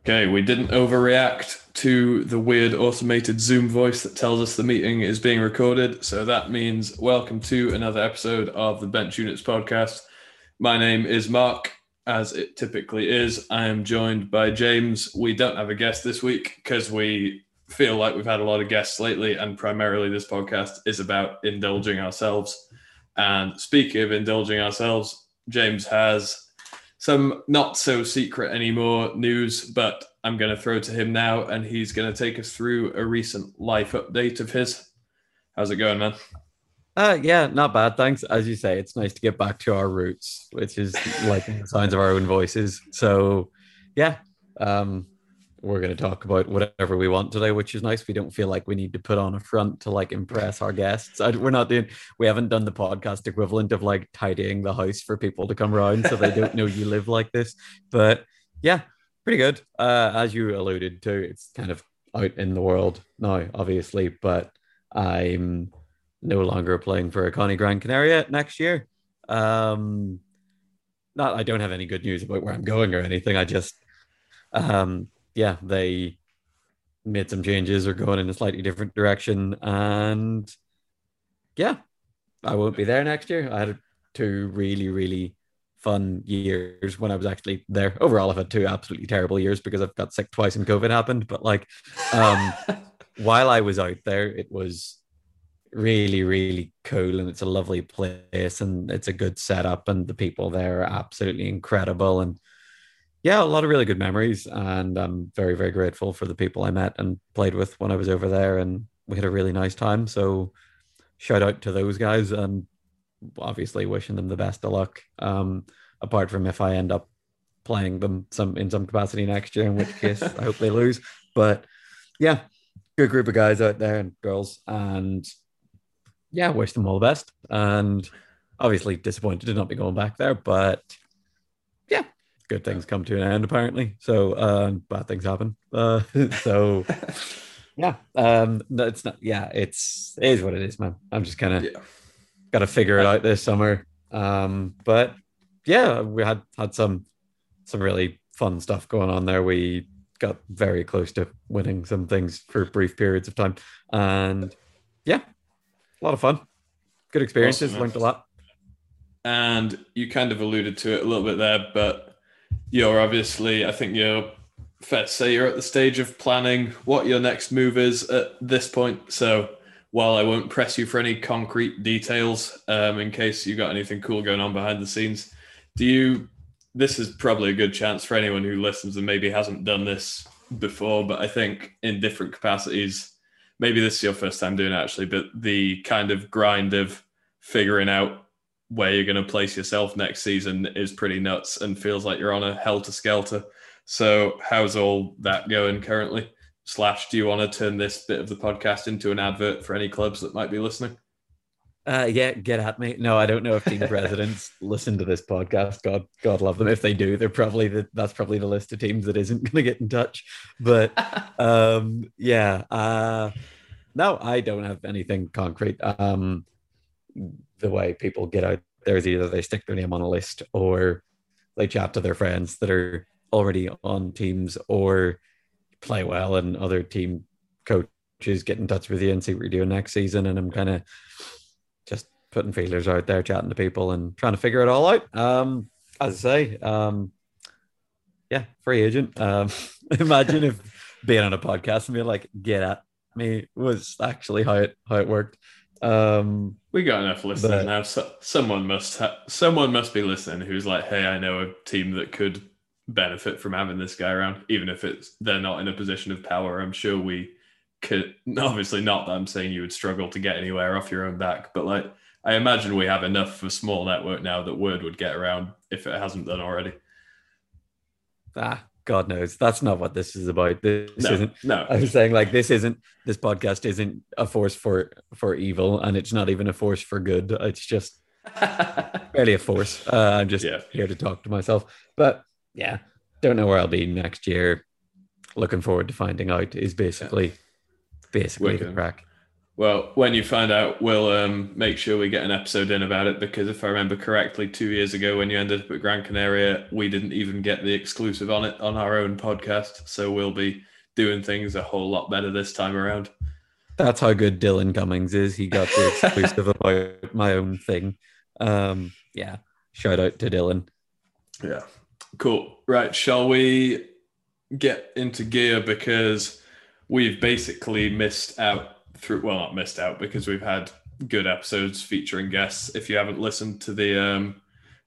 Okay, we didn't overreact to the weird automated Zoom voice that tells us the meeting is being recorded. So that means welcome to another episode of the Bench Units podcast. My name is Mark, as it typically is. I am joined by James. We don't have a guest this week because we feel like we've had a lot of guests lately, and primarily this podcast is about indulging ourselves. And speaking of indulging ourselves, James has some not so secret anymore news, but I'm going to throw to him now, and he's going to take us through a recent life update of his. How's it going, man? Uh, yeah, not bad. Thanks. As you say, it's nice to get back to our roots, which is like the sounds of our own voices. So, yeah, um, we're going to talk about whatever we want today, which is nice. We don't feel like we need to put on a front to like impress our guests. I, we're not doing, we haven't done the podcast equivalent of like tidying the house for people to come around so they don't know you live like this. But yeah, pretty good. Uh, as you alluded to, it's kind of out in the world now, obviously, but I'm no longer playing for a Connie Gran Canaria next year. Um, not, I don't have any good news about where I'm going or anything. I just, um, yeah, they made some changes or going in a slightly different direction. And yeah, I won't be there next year. I had two really, really fun years when I was actually there. Overall, I've had two absolutely terrible years because I've got sick twice and COVID happened. But like, um, while I was out there, it was really, really cool and it's a lovely place and it's a good setup and the people there are absolutely incredible. And yeah, a lot of really good memories. And I'm very, very grateful for the people I met and played with when I was over there. And we had a really nice time. So shout out to those guys and obviously wishing them the best of luck. Um, apart from if I end up playing them some in some capacity next year, in which case I hope they lose. But yeah, good group of guys out there and girls. And yeah, wish them all the best. And obviously disappointed to not be going back there, but good things come to an end apparently. So uh, bad things happen. Uh, so yeah, um, no, it's not. Yeah, it's it is what it is, man. I'm just kind of yeah. got to figure it out this summer. Um, but yeah, we had had some some really fun stuff going on there. We got very close to winning some things for brief periods of time, and yeah, a lot of fun, good experiences, awesome, learned a lot. And you kind of alluded to it a little bit there, but you're obviously, I think you're fair to say you're at the stage of planning what your next move is at this point. So while I won't press you for any concrete details, um, in case you got anything cool going on behind the scenes, do you? This is probably a good chance for anyone who listens and maybe hasn't done this before, but I think in different capacities, maybe this is your first time doing it actually, but the kind of grind of figuring out where you're going to place yourself next season is pretty nuts and feels like you're on a helter skelter. So, how's all that going currently? Slash, do you want to turn this bit of the podcast into an advert for any clubs that might be listening? Uh, yeah, get at me. No, I don't know if team presidents listen to this podcast. God, God love them. If they do, they're probably the, that's probably the list of teams that isn't going to get in touch. But um, yeah, uh, no, I don't have anything concrete. Um, the way people get out there is either they stick their name on a list or they chat to their friends that are already on teams or play well and other team coaches get in touch with you and see what you're doing next season. And I'm kind of just putting feelers out there, chatting to people and trying to figure it all out. Um, as I say, um, yeah, free agent. Um, imagine if being on a podcast and being like, get at me was actually how it how it worked. Um, we got enough listeners but, now. So, someone must ha- someone must be listening who's like, hey, I know a team that could benefit from having this guy around, even if it's they're not in a position of power. I'm sure we could. Obviously, not that I'm saying you would struggle to get anywhere off your own back, but like I imagine we have enough of a small network now that word would get around if it hasn't done already. Ah, God knows that's not what this is about. This no, isn't. No, I'm saying like this isn't. This podcast isn't a force for for evil, and it's not even a force for good. It's just barely a force. Uh, I'm just yeah. here to talk to myself. But yeah, don't know where I'll be next year. Looking forward to finding out. Is basically yeah. basically the crack. Well, when you find out, we'll um, make sure we get an episode in about it because if I remember correctly, two years ago when you ended up at Gran Canaria, we didn't even get the exclusive on it on our own podcast. So we'll be doing things a whole lot better this time around. That's how good Dylan Cummings is. He got the exclusive about my own thing. Um, yeah, shout out to Dylan. Yeah, cool. Right, shall we get into gear because we've basically missed out through well not missed out because we've had good episodes featuring guests. If you haven't listened to the um,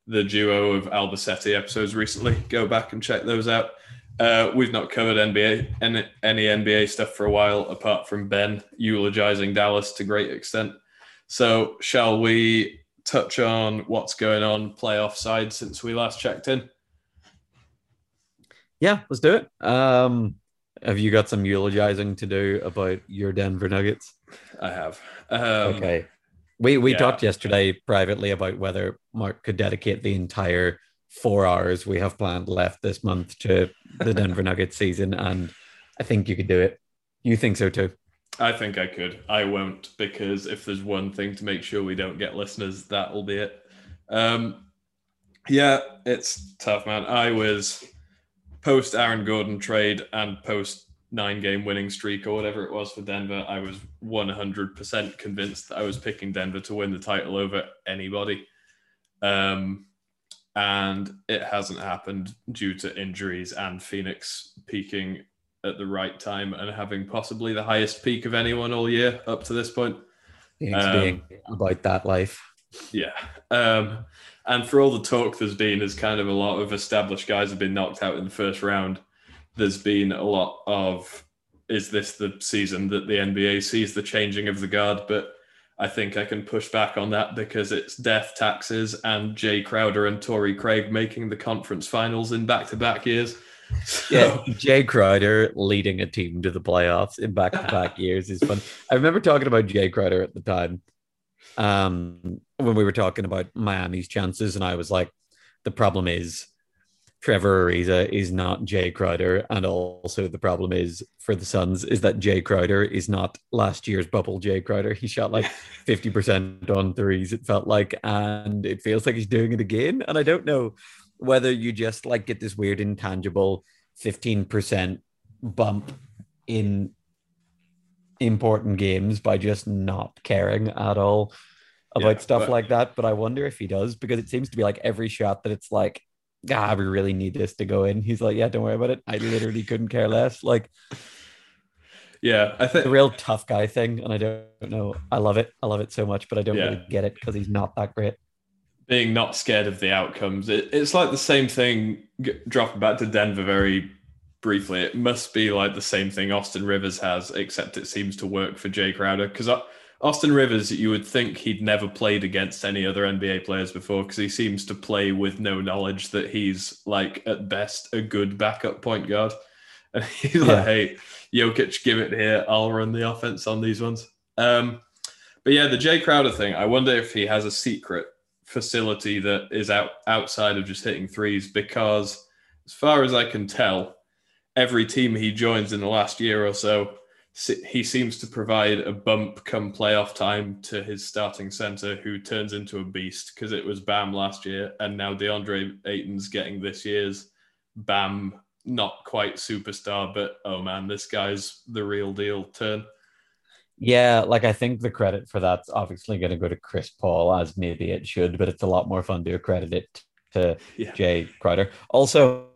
the duo of Albacete episodes recently, go back and check those out. Uh, we've not covered NBA any, any NBA stuff for a while, apart from Ben eulogizing Dallas to great extent. So, shall we touch on what's going on playoff side since we last checked in? Yeah, let's do it. Um, have you got some eulogizing to do about your Denver Nuggets? I have. Um, okay. We we yeah. talked yesterday privately about whether Mark could dedicate the entire four hours we have planned left this month to the Denver Nuggets season, and I think you could do it. You think so too? I think I could. I won't because if there's one thing to make sure we don't get listeners, that will be it. Um, yeah, it's tough, man. I was post Aaron Gordon trade and post nine game winning streak or whatever it was for Denver, I was 100% convinced that I was picking Denver to win the title over anybody. Um, and it hasn't happened due to injuries and Phoenix peaking at the right time and having possibly the highest peak of anyone all year up to this point. Phoenix um, being about that life. Yeah. Um, and for all the talk there's been, as kind of a lot of established guys have been knocked out in the first round. There's been a lot of, is this the season that the NBA sees the changing of the guard? But I think I can push back on that because it's death taxes and Jae Crowder and Torrey Craig making the conference finals in back to back years. So. Yeah, Jae Crowder leading a team to the playoffs in back to back years is fun. I remember talking about Jae Crowder at the time um, when we were talking about Miami's chances, and I was like, the problem is Trevor Ariza is not Jae Crowder, and also the problem is for the Suns is that Jae Crowder is not last year's bubble Jay Crowder. He shot like fifty percent on threes. It felt like, and it feels like he's doing it again. And I don't know whether you just like get this weird intangible fifteen percent bump in important games by just not caring at all about yeah, stuff but... like that. But I wonder if he does because it seems to be like every shot that it's like, ah, we really need this to go in. He's like, yeah, don't worry about it. I literally couldn't care less. Like, yeah, I think the real tough guy thing, and I don't know. I love it. I love it so much, but I don't yeah. really get it because he's not that great. Being not scared of the outcomes, it, it's like the same thing. Dropping back to Denver very briefly, it must be like the same thing Austin Rivers has, except it seems to work for Jae Crowder. Because Austin Rivers, you would think he'd never played against any other NBA players before, because he seems to play with no knowledge that he's like at best a good backup point guard. And he's yeah. like, "Hey, Jokic, give it here. I'll run the offense on these ones." Um, but yeah, the Jae Crowder thing. I wonder if he has a secret facility that is out outside of just hitting threes, because as far as I can tell every team he joins in the last year or so, he seems to provide a bump come playoff time to his starting center, who turns into a beast because it was Bam last year, and now DeAndre Ayton's getting this year's Bam, not quite superstar, but oh man, this guy's the real deal turn. Yeah, like I think the credit for that's obviously going to go to Chris Paul, as maybe it should, but it's a lot more fun to accredit it to yeah. Jae Crowder. Also,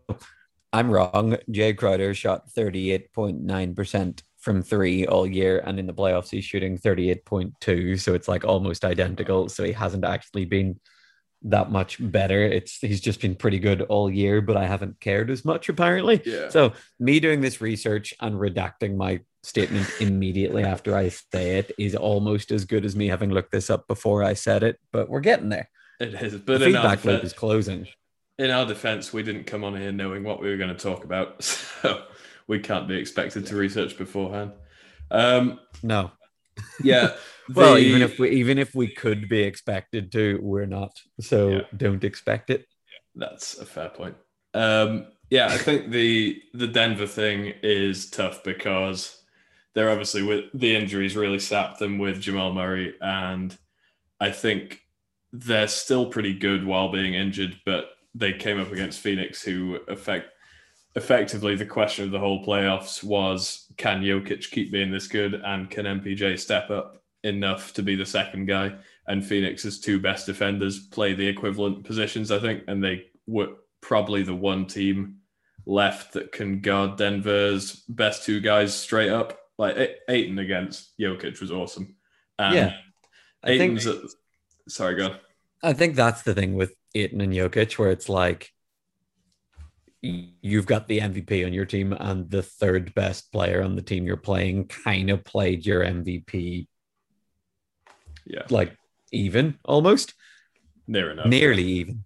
I'm wrong. Jae Crowder shot 38.9% from three all year, and in the playoffs, he's shooting 38.2. So it's like almost identical. So he hasn't actually been that much better. It's he's just been pretty good all year, but I haven't cared as much apparently. Yeah. So me doing this research and redacting my statement immediately after I say it is almost as good as me having looked this up before I said it, but we're getting there. It is, but the feedback loop is closing in our defense, we didn't come on here knowing what we were going to talk about, so we can't be expected to research beforehand. Um, no. Yeah. well, the... even if we even if we could be expected to, we're not. So yeah. don't expect it. That's a fair point. Um, yeah, I think the the Denver thing is tough because they're obviously with the injuries really sapped them with Jamal Murray, and I think they're still pretty good while being injured, but they came up against Phoenix, who affect effectively the question of the whole playoffs was can Jokic keep being this good and can MPJ step up enough to be the second guy? And Phoenix's two best defenders play the equivalent positions, I think, and they were probably the one team left that can guard Denver's best two guys straight up. Like Ayton against Jokic was awesome. And yeah, I think, sorry, go. On. I think that's the thing with Ayton and Jokic, where it's like you've got the MVP on your team, and the third best player on the team you're playing kind of played your MVP. Yeah, like even almost near enough, nearly even,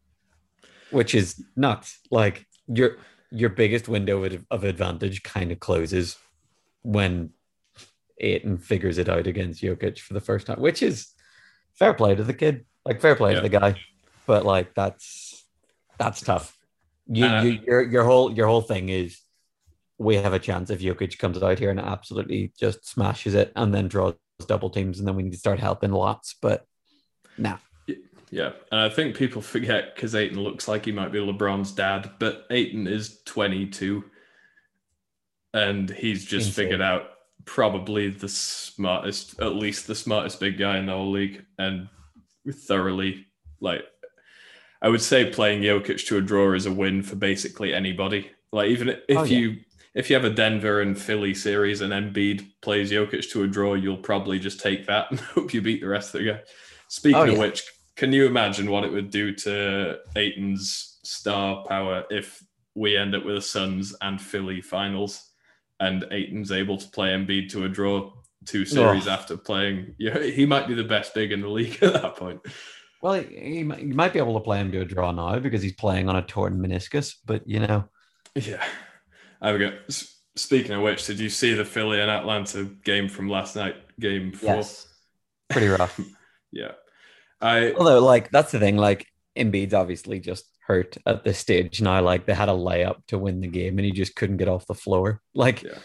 which is nuts. Like your your biggest window of advantage kind of closes when Ayton figures it out against Jokic for the first time, which is fair play to the kid. Like fair play yeah. to the guy, but like that's that's tough. You, uh, you your your whole your whole thing is we have a chance if Jokic comes out here and absolutely just smashes it and then draws double teams and then we need to start helping lots. But nah. Yeah, and I think people forget because Ayton looks like he might be LeBron's dad, but Ayton is 22, and he's just Insane. figured out probably the smartest, at least the smartest big guy in the whole league, and thoroughly like I would say playing Jokic to a draw is a win for basically anybody. Like even if oh, yeah. you if you have a Denver and Philly series and Embiid plays Jokic to a draw, you'll probably just take that and hope you beat the rest of the guy. Speaking oh, yeah. of which, can you imagine what it would do to Ayton's star power if we end up with a Suns and Philly finals and Ayton's able to play Embiid to a draw two series oh. after playing? Yeah, he might be the best big in the league at that point. Well, he, he, might be able to play him to a draw now because he's playing on a torn meniscus, but you know. Yeah. There we go. Speaking of which, did you see the Philly and Atlanta game from last night? Game four. Yes. Pretty rough. yeah. I although like that's the thing, like Embiid's obviously just hurt at this stage now. Like they had a layup to win the game and he just couldn't get off the floor. Like yeah.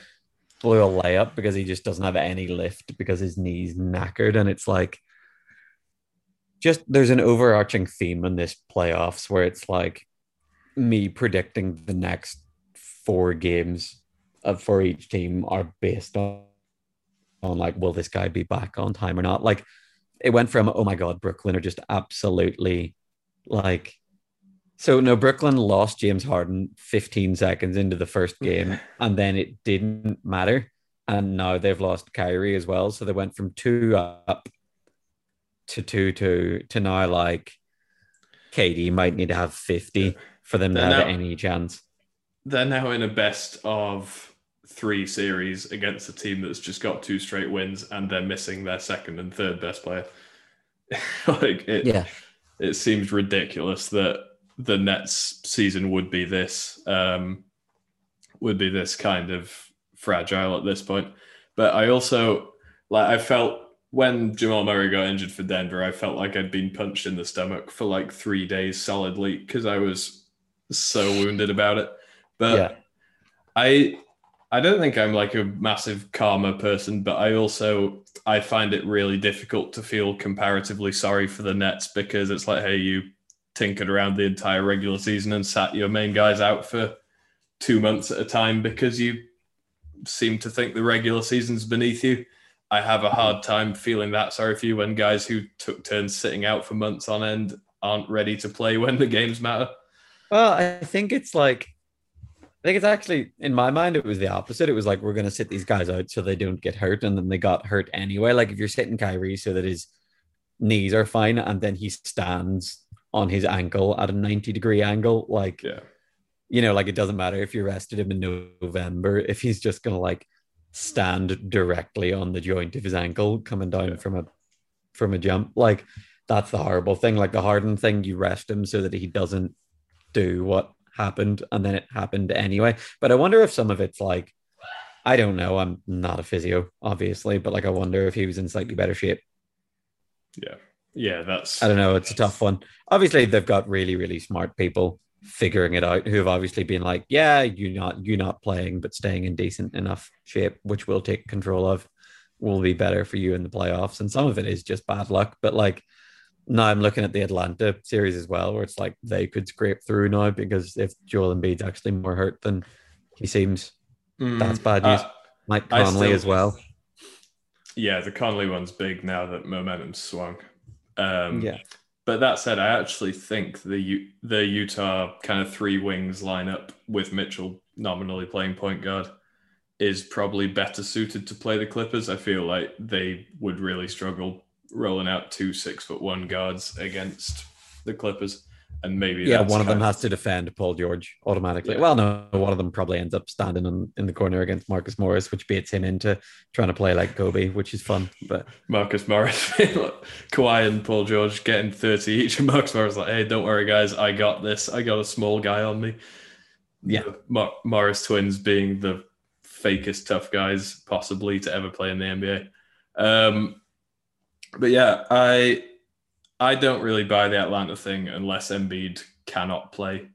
blew a layup because he just doesn't have any lift because his knee's knackered. And it's like just there's an overarching theme in this playoffs where it's like me predicting the next four games of, for each team are based on on like will this guy be back on time or not? Like it went from oh my god brooklyn are just absolutely like so no brooklyn lost james harden 15 seconds into the first game and then it didn't matter. And now they've lost Kyrie as well. So they went from two up to two to to now like KD might need to have 50 for them they're to have now, any chance. They're now in a best of three series against a team that's just got two straight wins and they're missing their second and third best player. like it, yeah, it seems ridiculous that the Nets season would be this um, would be this kind of fragile at this point. But I also like I felt when Jamal Murray got injured for Denver, I felt like I'd been punched in the stomach for like three days solidly because I was so wounded about it. But yeah. I I don't think I'm like a massive karma person, but I also I find it really difficult to feel comparatively sorry for the Nets because it's like, hey, you tinkered around the entire regular season and sat your main guys out for two months at a time because you seem to think the regular season's beneath you. I have a hard mm. time feeling that sorry for you when guys who took turns sitting out for months on end aren't ready to play when the games matter. Well, I think it's like, I think it's actually in my mind, it was the opposite. It was like, we're going to sit these guys out so they don't get hurt. And then they got hurt anyway. Like if you're sitting Kyrie so that his knees are fine and then he stands on his ankle at a 90 degree angle, like, yeah. you know, like it doesn't matter if you rested him in November, if he's just going to like, stand directly on the joint of his ankle coming down yeah. from a from a jump. Like that's the horrible thing. Like the Harden thing, you rest him so that he doesn't do what happened, and then it happened anyway. But I wonder if some of it's like, I don't know. I'm not a physio, obviously, but like I wonder if he was in slightly better shape. Yeah. Yeah, that's I don't know. It's a tough one. Obviously, they've got really, really smart people figuring it out who have obviously been like, yeah, you not you not playing, but staying in decent enough shape, which we'll take control of, will be better for you in the playoffs. And some of it is just bad luck. But like now I'm looking at the Atlanta series as well, where it's like they could scrape through now because if Joel Embiid's actually more hurt than he seems, mm, that's bad news. Uh, Mike Conley as well. Yeah, the Conley one's big now that momentum's swung. Um, yeah. But that said, I actually think the the Utah kind of three wings lineup with Mitchell nominally playing point guard is probably better suited to play the Clippers. I feel like they would really struggle rolling out two six foot one guards against the Clippers and maybe yeah, one of them has to defend Paul George automatically. Yeah. Well, no, one of them probably ends up standing in, in the corner against Marcus Morris, which baits him into trying to play like Kobe, which is fun. But Marcus Morris, Kawhi and Paul George getting thirty each, and Marcus Morris like, "Hey, don't worry, guys, I got this. I got a small guy on me." Yeah, Mar- Morris twins being the fakest tough guys possibly to ever play in the NBA. Um, but yeah, I I don't really buy the Atlanta thing unless Embiid cannot play.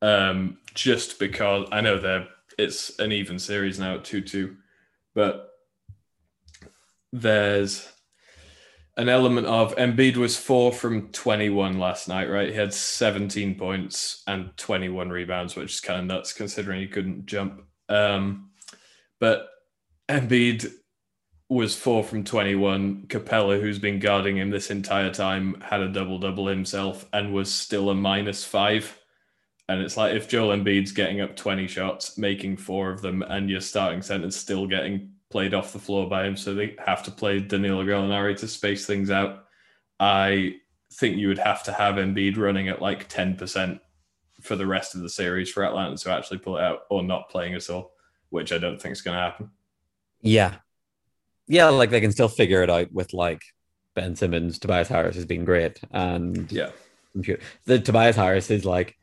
Um, just because I know they're it's an even series now at 2 2, but there's an element of Embiid was four from 21 last night, right? He had 17 points and 21 rebounds, which is kind of nuts considering he couldn't jump. Um, but Embiid was four from 21. Capela, who's been guarding him this entire time, had a double double himself and was still a minus five. And it's like if Joel Embiid's getting up 20 shots, making four of them, and your starting center's still getting played off the floor by him, so they have to play Danilo Gallinari to space things out. I think you would have to have Embiid running at like 10% for the rest of the series for Atlanta to actually pull it out or not playing at all, which I don't think is going to happen. Yeah, yeah, like they can still figure it out with like Ben Simmons, Tobias Harris has been great, and yeah, the Tobias Harris is like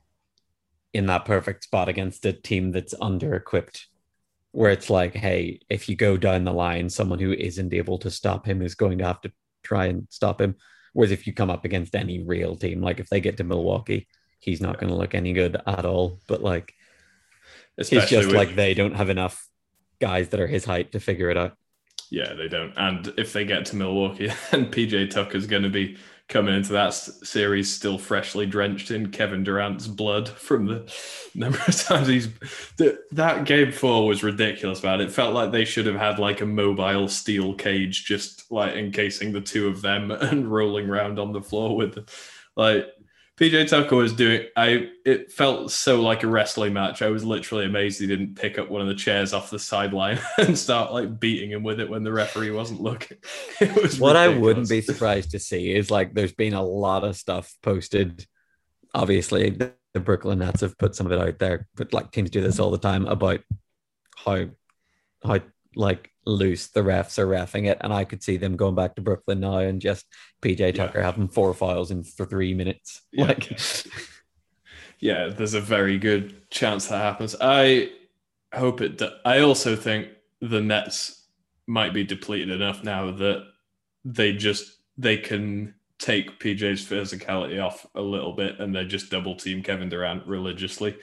in that perfect spot against a team that's under equipped, where it's like, hey, if you go down the line, someone who isn't able to stop him is going to have to try and stop him. Whereas if you come up against any real team, like if they get to Milwaukee, he's not going to look any good at all. But like, Especially it's just with... like they don't have enough guys that are his height to figure it out. Yeah, they don't. And if they get to Milwaukee, and PJ Tucker's going to be coming into that series still freshly drenched in Kevin Durant's blood from the number of times he's. The, that game four was ridiculous, man. It felt like they should have had like a mobile steel cage just like encasing the two of them and rolling around on the floor with, like, PJ Tucker was doing. I it felt so like a wrestling match. I was literally amazed he didn't pick up one of the chairs off the sideline and start like beating him with it when the referee wasn't looking. It was what ridiculous. I wouldn't be surprised to see is like there's been a lot of stuff posted. Obviously, the, the Brooklyn Nets have put some of it out there, but like teams do this all the time about how how like loose the refs are refing it, and I could see them going back to Brooklyn now and just PJ Tucker yeah. having four fouls in for three minutes. Yeah, like, yeah. yeah, there's a very good chance that happens. I hope it. Do- I also think the Nets might be depleted enough now that they just they can take PJ's physicality off a little bit and they just double team Kevin Durant religiously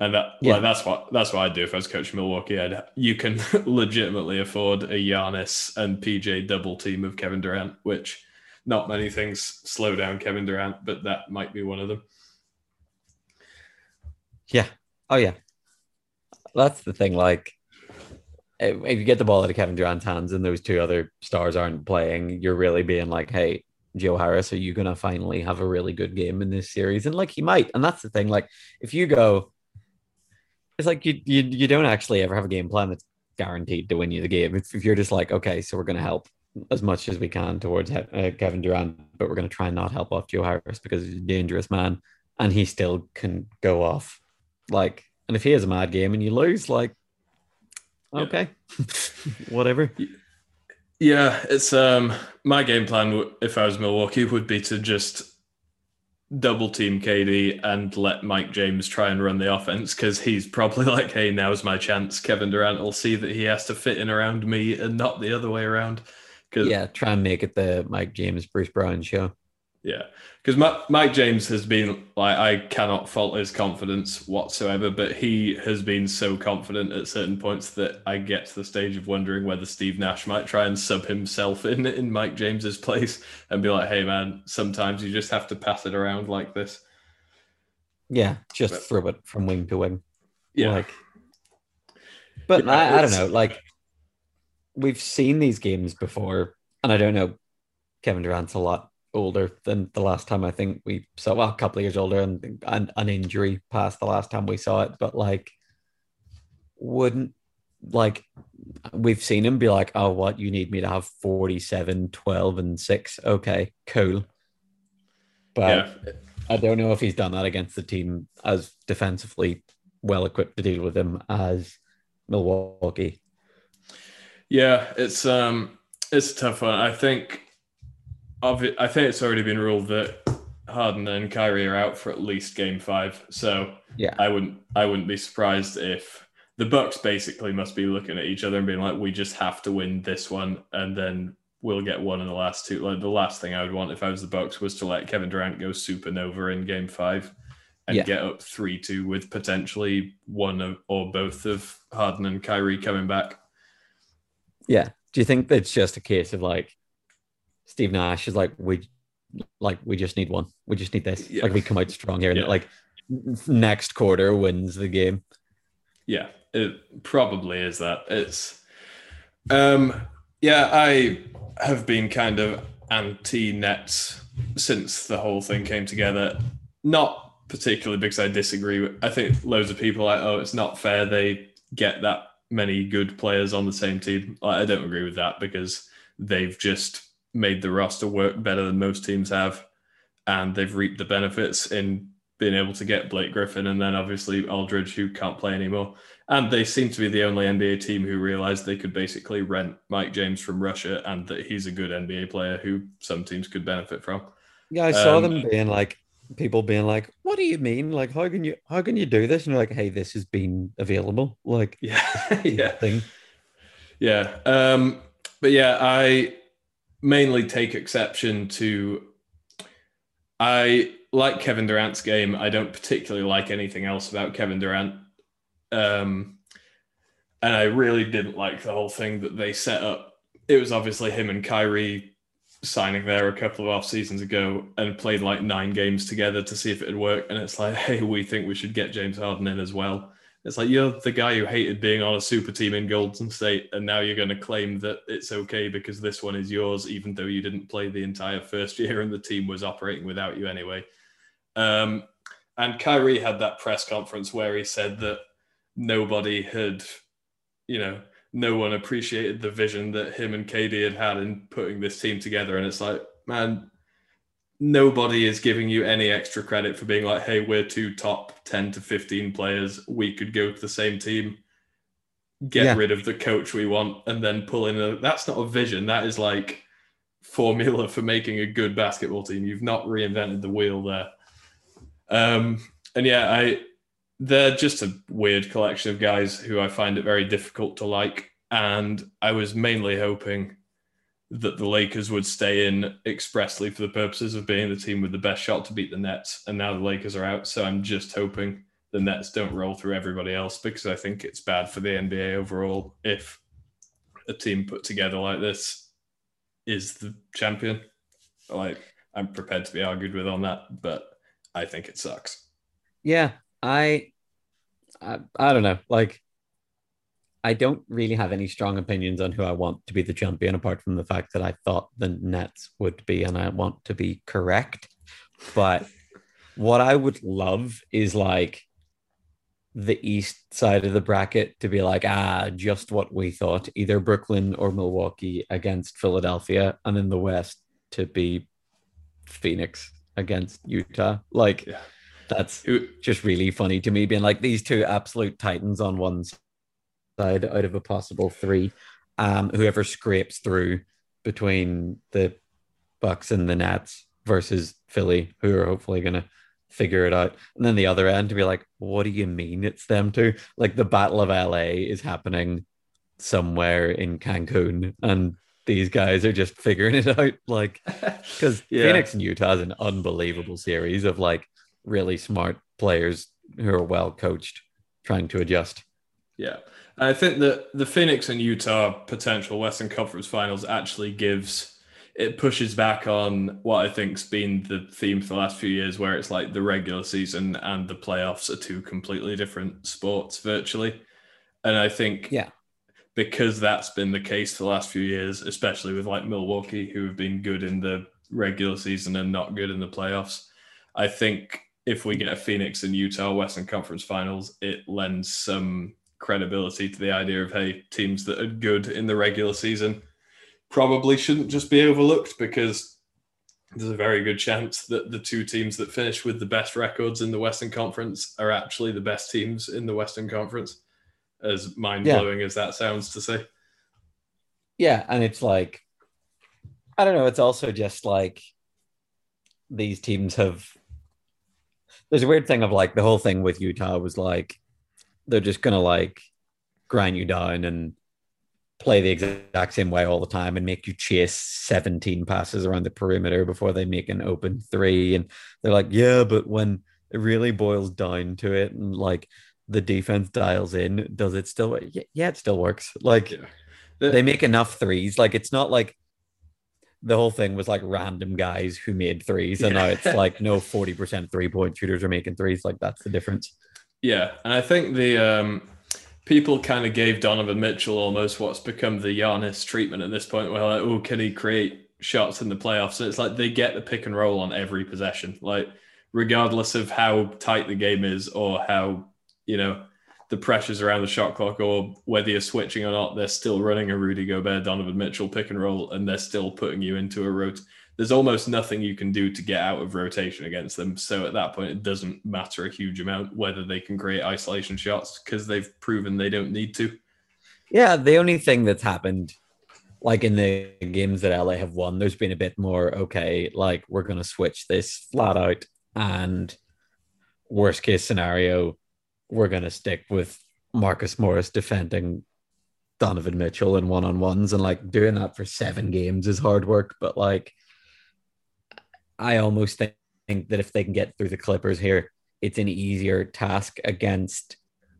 and that, yeah. like, that's what that's what I'd do if I was coaching Milwaukee. I'd, you can legitimately afford a Giannis and PJ double team of Kevin Durant, which not many things slow down Kevin Durant, but that might be one of them. Yeah. Oh yeah. That's the thing. Like, if you get the ball out of Kevin Durant's hands and those two other stars aren't playing, you're really being like, hey, Joe Harris, are you going to finally have a really good game in this series? And like, he might. And that's the thing. Like, if you go, it's like you, you you don't actually ever have a game plan that's guaranteed to win you the game. If, if you're just like, okay, so we're going to help as much as we can towards uh, Kevin Durant, but we're going to try and not help off Joe Harris because he's a dangerous man, and he still can go off. Like, and if he has a mad game and you lose, like, okay, yeah. whatever. Yeah, it's um my game plan. If I was Milwaukee, would be to just double team KD and let Mike James try and run the offense because he's probably like, hey, now's my chance. Kevin Durant will see that he has to fit in around me and not the other way around. Cause, yeah, try and make it the Mike James Bruce Brown show. Yeah, because Mike James has been like I cannot fault his confidence whatsoever, but he has been so confident at certain points that I get to the stage of wondering whether Steve Nash might try and sub himself in in Mike James's place and be like, "Hey, man, sometimes you just have to pass it around like this." Yeah, just but, throw it from wing to wing. Yeah, like, but yeah, I, I don't know. Like, we've seen these games before, and I don't know. Kevin Durant's a lot older than the last time I think we saw. Well, a couple of years older, and, and an injury past the last time we saw it. But like, wouldn't like we've seen him be like, oh, what you need me to have 47, 12, and six? Okay, cool. But yeah. I don't know if he's done that against the team as defensively well equipped to deal with him as Milwaukee. Yeah, it's um it's a tough one. I think of it, I think it's already been ruled that Harden and Kyrie are out for at least game five. So yeah, I wouldn't I wouldn't be surprised if the Bucks basically must be looking at each other and being like, we just have to win this one, and then we'll get one in the last two. Like the last thing I would want if I was the Bucks was to let Kevin Durant go supernova in game five and yeah. get up three two with potentially one of, or both of Harden and Kyrie coming back. Yeah. Do you think it's just a case of like Steve Nash is like, we like we just need one. We just need this. Yeah. Like we come out strong here, and like next quarter wins the game. Yeah, it probably is that. It's um yeah, I have been kind of anti Nets since the whole thing came together. Not particularly because I disagree. I think loads of people like, oh, it's not fair they get that many good players on the same team. I don't agree with that because they've just made the roster work better than most teams have, and they've reaped the benefits in being able to get Blake Griffin and then obviously Aldridge, who can't play anymore. And they seem to be the only NBA team who realized they could basically rent Mike James from Russia and that he's a good NBA player who some teams could benefit from. Yeah, I saw um, them being like, people being like, "What do you mean? Like, how can you how can you do this?" And you're like, "Hey, this has been available." Like, yeah, yeah, thing. Yeah, um, but yeah, I mainly take exception to. I like Kevin Durant's game. I don't particularly like anything else about Kevin Durant. Um, and I really didn't like the whole thing that they set up. It was obviously him and Kyrie signing there a couple of off seasons ago and played like nine games together to see if it would work. And it's like, hey, we think we should get James Harden in as well. It's like you're the guy who hated being on a super team in Golden State, and now you're going to claim that it's okay because this one is yours, even though you didn't play the entire first year and the team was operating without you anyway. Um, and Kyrie had that press conference where he said that nobody had, you know, no one appreciated the vision that him and KD had had in putting this team together. And it's like, man, nobody is giving you any extra credit for being like, hey, we're two top 10 to 15 players. We could go to the same team, get yeah. rid of the coach we want, and then pull in a. That's not a vision. That is like formula for making a good basketball team. You've not reinvented the wheel there. Um, and yeah, I they're just a weird collection of guys who I find it very difficult to like. And I was mainly hoping that the Lakers would stay in expressly for the purposes of being the team with the best shot to beat the Nets. And now the Lakers are out. So I'm just hoping the Nets don't roll through everybody else because I think it's bad for the NBA overall if a team put together like this is the champion. Like, I'm prepared to be argued with on that, but I think it sucks. Yeah. I, I, I don't know. Like, I don't really have any strong opinions on who I want to be the champion, apart from the fact that I thought the Nets would be, and I want to be correct. But what I would love is like the east side of the bracket to be like, ah, just what we thought, either Brooklyn or Milwaukee against Philadelphia, and in the west to be Phoenix against Utah. Like, yeah. that's just really funny to me, being like these two absolute titans on one side out of a possible three. Um, whoever scrapes through between the Bucks and the Nets versus Philly, who are hopefully going to figure it out. And then the other end to be like, what do you mean it's them two? Like the Battle of LA is happening somewhere in Cancun, and these guys are just figuring it out. Like, because Yeah. Phoenix and Utah is an unbelievable series of like really smart players who are well coached, trying to adjust. Yeah. I think that the Phoenix and Utah potential Western Conference finals actually gives it pushes back on what I think's been the theme for the last few years, where it's like the regular season and the playoffs are two completely different sports virtually. And I think Yeah. because that's been the case for the last few years, especially with like Milwaukee, who have been good in the regular season and not good in the playoffs. I think if we get a Phoenix and Utah Western Conference finals, it lends some credibility to the idea of hey, teams that are good in the regular season probably shouldn't just be overlooked because there's a very good chance that the two teams that finish with the best records in the Western Conference are actually the best teams in the Western Conference. As mind blowing as that sounds to say. Yeah, and it's like I don't know, it's also just like these teams have there's a weird thing of like the whole thing with Utah was like they're just gonna like grind you down and play the exact same way all the time and make you chase 17 passes around the perimeter before they make an open three. And they're like, yeah, but when it really boils down to it and like the defense dials in, does it still work? Yeah, yeah, it still works. Like Yeah. they make enough threes. Like it's not like the whole thing was like random guys who made threes, and now it's like no 40% three point shooters are making threes. Like that's the difference. Yeah, and I think the um, people kind of gave Donovan Mitchell almost what's become the Giannis treatment at this point, where like, oh, can he create shots in the playoffs? And it's like they get the pick and roll on every possession, like regardless of how tight the game is or how you know the pressures around the shot clock or whether you're switching or not, they're still running a Rudy Gobert, Donovan Mitchell pick and roll, and they're still putting you into a rot. There's almost nothing you can do to get out of rotation against them. So at that point, it doesn't matter a huge amount whether they can create isolation shots because they've proven they don't need to. Yeah, the only thing that's happened, like in the games that LA have won, there's been a bit more okay, like we're going to switch this flat out, and worst case scenario, we're going to stick with Marcus Morris defending Donovan Mitchell in one on ones, and like doing that for seven games is hard work, but like I almost think, think that if they can get through the Clippers here, it's an easier task against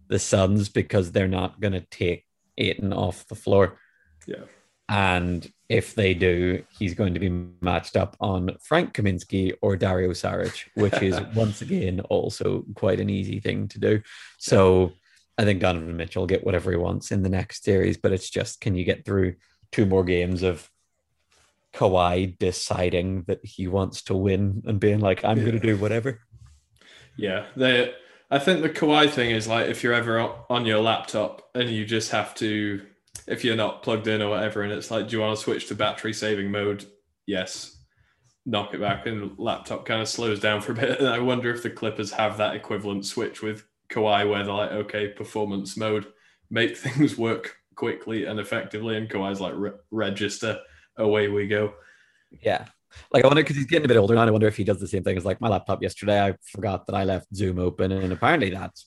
the Suns because they're not going to take Ayton off the floor. Yeah. And if they do, he's going to be matched up on Frank Kaminsky or Dario Saric, which is once again also quite an easy thing to do. So I think Donovan Mitchell will get whatever he wants in the next series, but it's just can you get through two more games of Kawhi deciding that he wants to win and being like, I'm going to do whatever. Yeah, they. I think the Kawhi thing is like if you're ever on your laptop and you just have to, if you're not plugged in or whatever, and it's like, do you want to switch to battery saving mode? Yes. Knock it back, and laptop kind of slows down for a bit. And I wonder if the Clippers have that equivalent switch with Kawhi, where they're like, okay, performance mode, make things work quickly and effectively, and Kawhi's like, re- register, away we go. Yeah. Like I wonder because he's getting a bit older now. I wonder if he does the same thing as like my laptop yesterday. I forgot that I left Zoom open, and apparently that's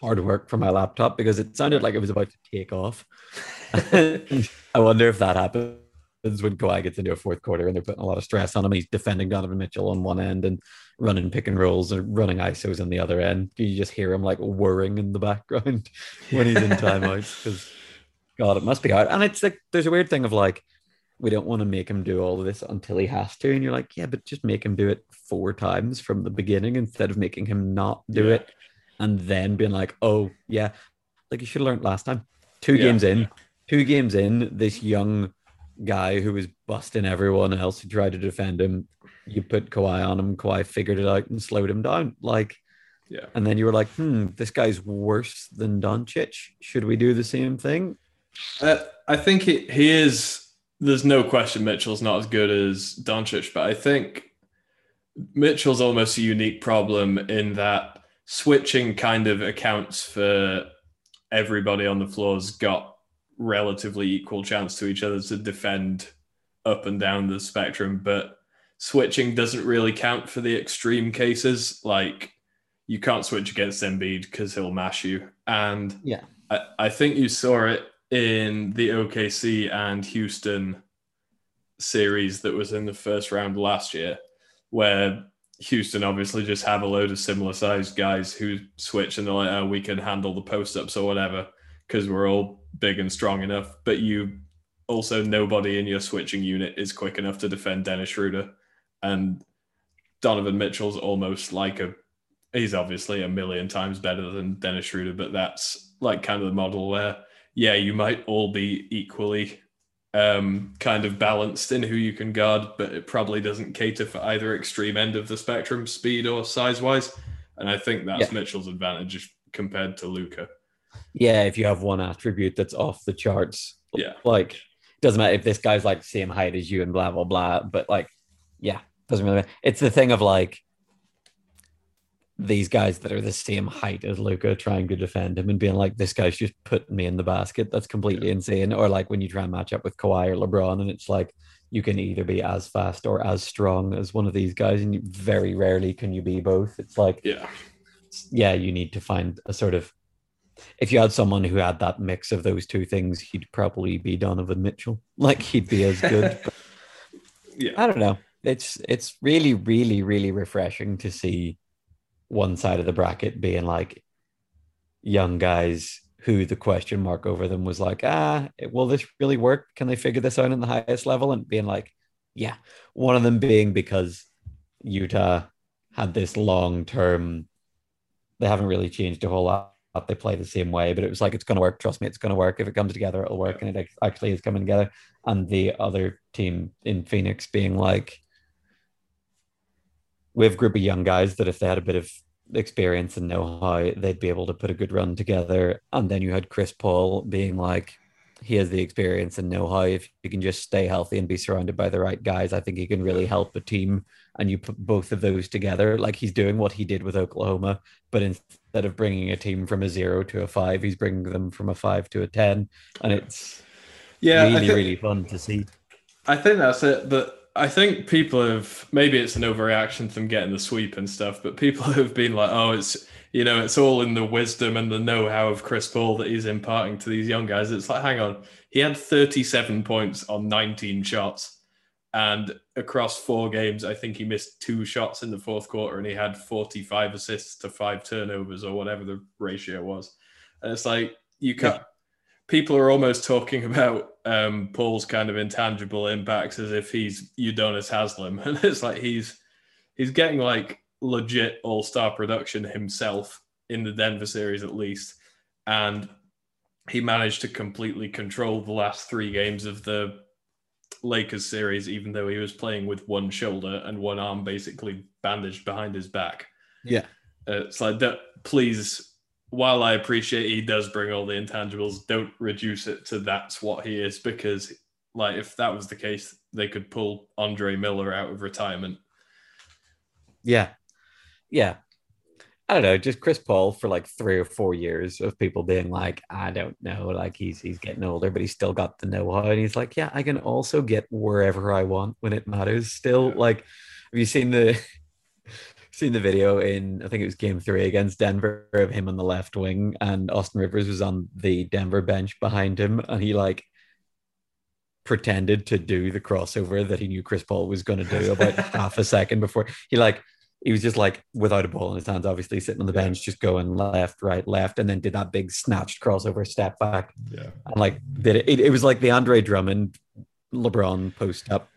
hard work for my laptop because it sounded like it was about to take off. I wonder if that happens when Kawhi gets into a fourth quarter and they're putting a lot of stress on him. He's defending Donovan Mitchell on one end and running pick and rolls and running ISOs on the other end. You just hear him like whirring in the background when he's in timeouts because God, it must be hard. And it's like there's a weird thing of like we don't want to make him do all of this until he has to. And you're like, yeah, but just make him do it four times from the beginning instead of making him not do Yeah. it and then being like, oh, yeah, like you should have learned last time. Two Yeah. games in, two games in, this young guy who was busting everyone else who tried to defend him, you put Kawhi on him, Kawhi figured it out and slowed him down. Like, Yeah. and then you were like, hmm, this guy's worse than Doncic. Should we do the same thing? Uh, I think he, he is. There's no question Mitchell's not as good as Doncic, but I think Mitchell's almost a unique problem in that switching kind of accounts for everybody on the floor's got relatively equal chance to each other to defend up and down the spectrum, but switching doesn't really count for the extreme cases. Like you can't switch against Embiid because he'll mash you, and Yeah. I, I think you saw it in the OKC and Houston series that was in the first round last year, where Houston obviously just have a load of similar sized guys who switch and they're like, oh, we can handle the post ups or whatever because we're all big and strong enough. But you also, nobody in your switching unit is quick enough to defend Dennis Schroeder. And Donovan Mitchell's almost like a, he's obviously a million times better than Dennis Schroeder, but that's like kind of the model where, yeah, you might all be equally um, kind of balanced in who you can guard, but it probably doesn't cater for either extreme end of the spectrum, speed or size wise. And I think that's yeah. Mitchell's advantage compared to Luka. Yeah, if you have one attribute that's off the charts, yeah, like doesn't matter if this guy's like same height as you and blah blah blah, but like, yeah, doesn't really matter. It's the thing of like these guys that are the same height as Luka trying to defend him and being like, this guy's just putting me in the basket. That's completely yeah. insane. Or like when you try and match up with Kawhi or LeBron, and it's like you can either be as fast or as strong as one of these guys, and you, very rarely can you be both. It's like, yeah, yeah, you need to find a sort of. If you had someone who had that mix of those two things, he'd probably be Donovan Mitchell. Like he'd be as good. yeah, I don't know. It's it's really really really refreshing to see one side of the bracket being like young guys who the question mark over them was like, ah, will this really work? Can they figure this out in the highest level? And being like, yeah. One of them being because Utah had this long term, they haven't really changed a whole lot. They play the same way, but it was like, it's going to work. Trust me, it's going to work. If it comes together, it'll work. And it actually is coming together. And the other team in Phoenix being like, we have a group of young guys that if they had a bit of experience and know how they'd be able to put a good run together. And then you had Chris Paul being like, he has the experience and know how. If you can just stay healthy and be surrounded by the right guys, I think he can really help a team. And you put both of those together, like he's doing what he did with Oklahoma, but instead of bringing a team from a zero to a five, he's bringing them from a five to a ten, and it's yeah, really think, really fun to see. I think that's it. But I think people have maybe it's an overreaction from getting the sweep and stuff, but people have been like, oh, it's you know, it's all in the wisdom and the know-how of Chris Paul that he's imparting to these young guys. It's like, hang on, he had 37 points on 19 shots, and across four games, I think he missed two shots in the fourth quarter, and he had 45 assists to five turnovers or whatever the ratio was. And it's like you can't. Yeah people are almost talking about um, Paul's kind of intangible impacts as if he's Udonis Haslem, and it's like he's he's getting like legit all star production himself in the Denver series at least, and he managed to completely control the last three games of the Lakers series, even though he was playing with one shoulder and one arm basically bandaged behind his back. Yeah, uh, it's like that. Please while I appreciate he does bring all the intangibles, don't reduce it to that's what he is because, like, if that was the case, they could pull Andre Miller out of retirement. Yeah, yeah. I don't know, just Chris Paul for like three or four years of people being like, I don't know, like he's he's getting older, but he's still got the know-how, and he's like, yeah, I can also get wherever I want when it matters. Still, like, have you seen the seen the video in I think it was game three against Denver of him on the left wing and Austin Rivers was on the Denver bench behind him and he like pretended to do the crossover that he knew Chris Paul was going to do about half a second before. He like he was just like without a ball in his hands obviously sitting on the bench just going left right left and then did that big snatched crossover step back. Yeah. And like did it it, it was like the Andre Drummond LeBron post up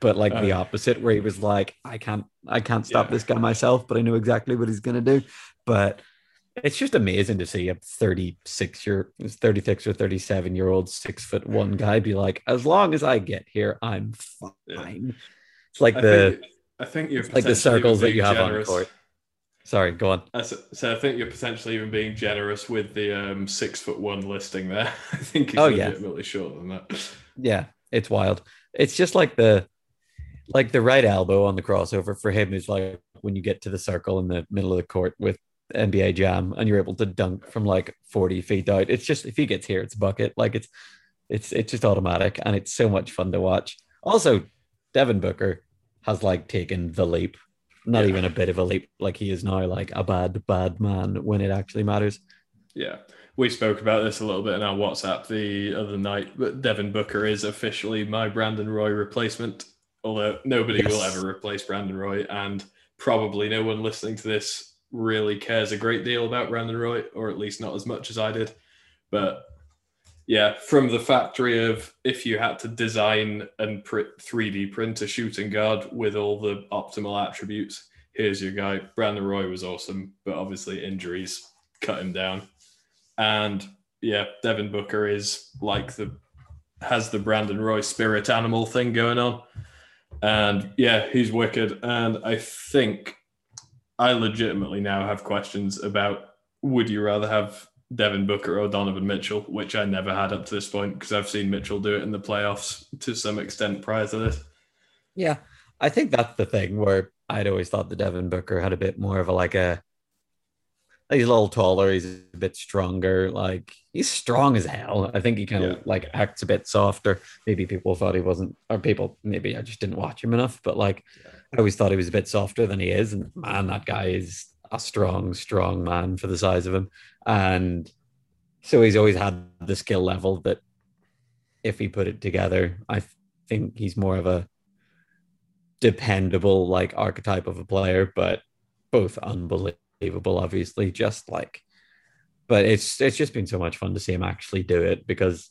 but like uh, the opposite where he was like i can't i can't stop yeah. this guy myself but i know exactly what he's going to do but it's just amazing to see a 36 year 36 or 37 year old six foot one guy be like as long as i get here i'm fine yeah. it's like I the think, i think you're like the circles that you have generous. on court sorry go on so i think you're potentially even being generous with the um six foot one listing there i think he's oh, legitimately yeah. shorter than that yeah it's wild it's just like the like the right elbow on the crossover for him is like when you get to the circle in the middle of the court with NBA Jam and you're able to dunk from like 40 feet out. It's just if he gets here, it's bucket. Like it's it's it's just automatic and it's so much fun to watch. Also, Devin Booker has like taken the leap. Not yeah. even a bit of a leap. Like he is now like a bad, bad man when it actually matters. Yeah. We spoke about this a little bit in our WhatsApp the other night, but Devin Booker is officially my Brandon Roy replacement. Although nobody yes. will ever replace Brandon Roy, and probably no one listening to this really cares a great deal about Brandon Roy, or at least not as much as I did. But yeah, from the factory of if you had to design and 3D print a shooting guard with all the optimal attributes, here's your guy. Brandon Roy was awesome, but obviously injuries cut him down. And yeah, Devin Booker is like the has the Brandon Roy spirit animal thing going on. And yeah, he's wicked. And I think I legitimately now have questions about would you rather have Devin Booker or Donovan Mitchell, which I never had up to this point because I've seen Mitchell do it in the playoffs to some extent prior to this. Yeah, I think that's the thing where I'd always thought the Devin Booker had a bit more of a like a he's a little taller, he's a bit stronger, like he's strong as hell. I think he kind of yeah. like acts a bit softer. Maybe people thought he wasn't, or people maybe I just didn't watch him enough, but like yeah. I always thought he was a bit softer than he is. And man, that guy is a strong, strong man for the size of him. And so he's always had the skill level that if he put it together, I think he's more of a dependable like archetype of a player, but both unbelievable, obviously. Just like but it's it's just been so much fun to see him actually do it because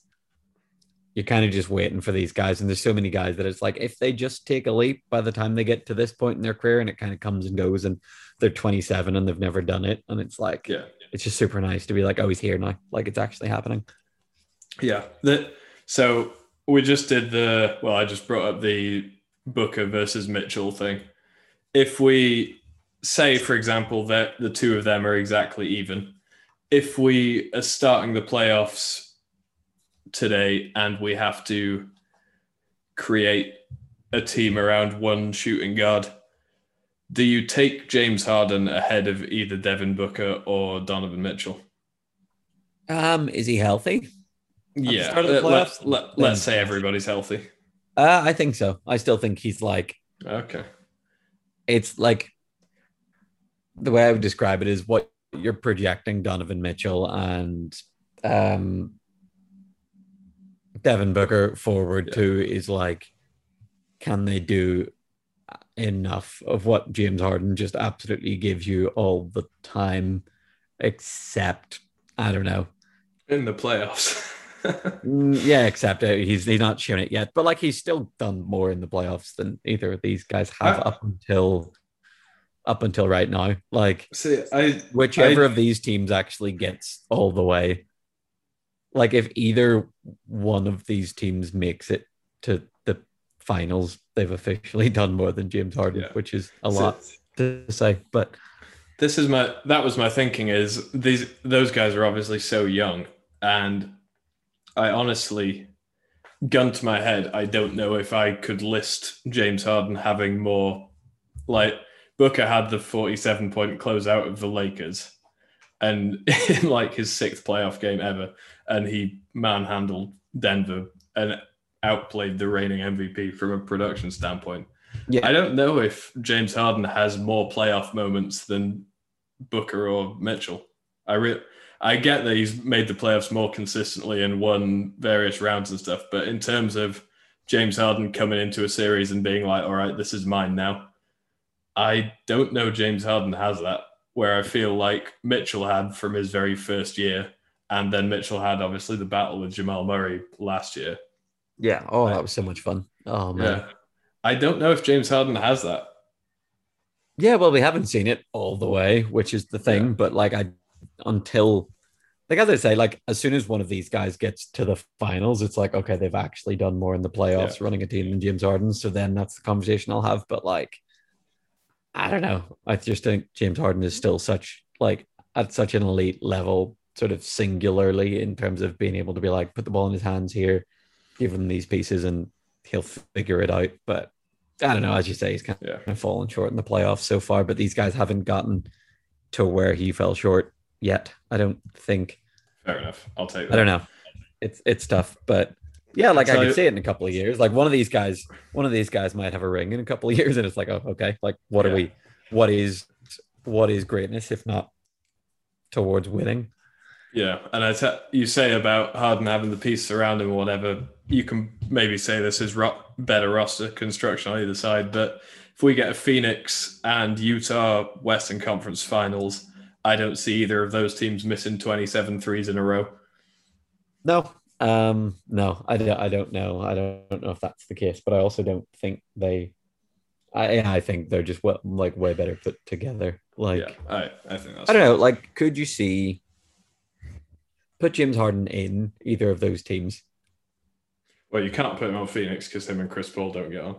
you're kind of just waiting for these guys. And there's so many guys that it's like if they just take a leap by the time they get to this point in their career and it kind of comes and goes and they're 27 and they've never done it. And it's like, yeah, it's just super nice to be like, oh, he's here now. Like it's actually happening. Yeah. The, so we just did the, well, I just brought up the Booker versus Mitchell thing. If we say, for example, that the two of them are exactly even, if we are starting the playoffs today and we have to create a team around one shooting guard, do you take James Harden ahead of either Devin Booker or Donovan Mitchell? Um, is he healthy? Yeah. Let, let, let, us say everybody's healthy. Uh, I think so. I still think he's like okay. It's like the way I would describe it is what you're projecting Donovan Mitchell and um Devin Booker forward yeah. to is like, can they do enough of what James Harden just absolutely gives you all the time, except I don't know in the playoffs. Mm, yeah, except uh, he's he's not shown it yet, but like he's still done more in the playoffs than either of these guys have I, up until up until right now. Like, see, I whichever I, of these teams actually gets all the way. Like, if either one of these teams makes it to the finals, they've officially done more than James Harden, yeah. which is a lot to say. But this is my that was my thinking is these those guys are obviously so young, and I honestly, gun to my head, I don't know if I could list James Harden having more like Booker had the 47 point closeout of the Lakers and in like his sixth playoff game ever, and he manhandled Denver and outplayed the reigning MVP from a production standpoint. Yeah. I don't know if James Harden has more playoff moments than Booker or Mitchell. I re- I get that he's made the playoffs more consistently and won various rounds and stuff, but in terms of James Harden coming into a series and being like, "All right, this is mine now," I don't know James Harden has that. Where I feel like Mitchell had from his very first year, and then Mitchell had obviously the battle with Jamal Murray last year. Yeah. Oh, that was so much fun. Oh man. Yeah. I don't know if James Harden has that. Yeah, well, we haven't seen it all the way, which is the thing. Yeah. But like, I until like as I say, like as soon as one of these guys gets to the finals, it's like okay, they've actually done more in the playoffs, yeah. running a team than James Harden. So then that's the conversation I'll have. But like, I don't know. I just think James Harden is still such like at such an elite level, sort of singularly in terms of being able to be like put the ball in his hands here, give him these pieces, and he'll figure it out. But I don't know. As you say, he's kind of, yeah. fallen short in the playoffs so far. But these guys haven't gotten to where he fell short yet. I don't think. Fair enough. I'll take. That. I don't know. It's it's tough, but yeah, like so, I could see it in a couple of years. Like one of these guys, one of these guys might have a ring in a couple of years, and it's like, oh, okay. Like what yeah. are we? What is what is greatness if not towards winning? Yeah, and I te- you say about Harden having the piece around him or whatever. You can maybe say this is ro- better roster construction on either side, but if we get a Phoenix and Utah Western Conference Finals, I don't see either of those teams missing 27 threes in a row. No, um, no, I don't, I don't know. I don't know if that's the case, but I also don't think they. I I think they're just well, like way better put together. Like yeah, I, I think that's I don't know. Like, could you see put James Harden in either of those teams? Well, you can't put him on Phoenix because him and Chris Paul don't get on.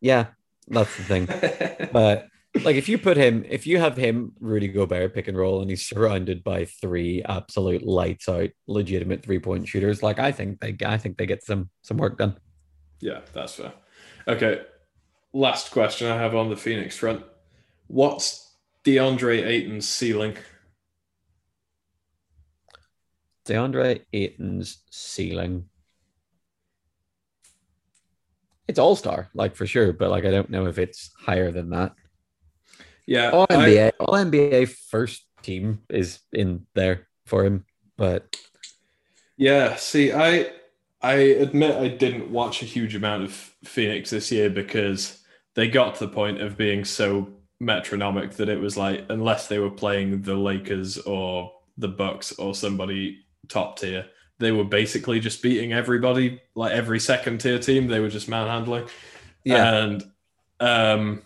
Yeah, that's the thing. but like, if you put him, if you have him, Rudy Gobert pick and roll, and he's surrounded by three absolute lights out, legitimate three point shooters, like I think they, I think they get some some work done. Yeah, that's fair. Okay, last question I have on the Phoenix front: What's DeAndre Ayton's ceiling? DeAndre Ayton's ceiling. It's all star, like for sure, but like I don't know if it's higher than that. Yeah, All I- NBA, all NBA first team is in there for him, but Yeah, see, I I admit I didn't watch a huge amount of Phoenix this year because they got to the point of being so metronomic that it was like unless they were playing the Lakers or the Bucks or somebody top tier, they were basically just beating everybody, like every second tier team, they were just manhandling. Yeah. And um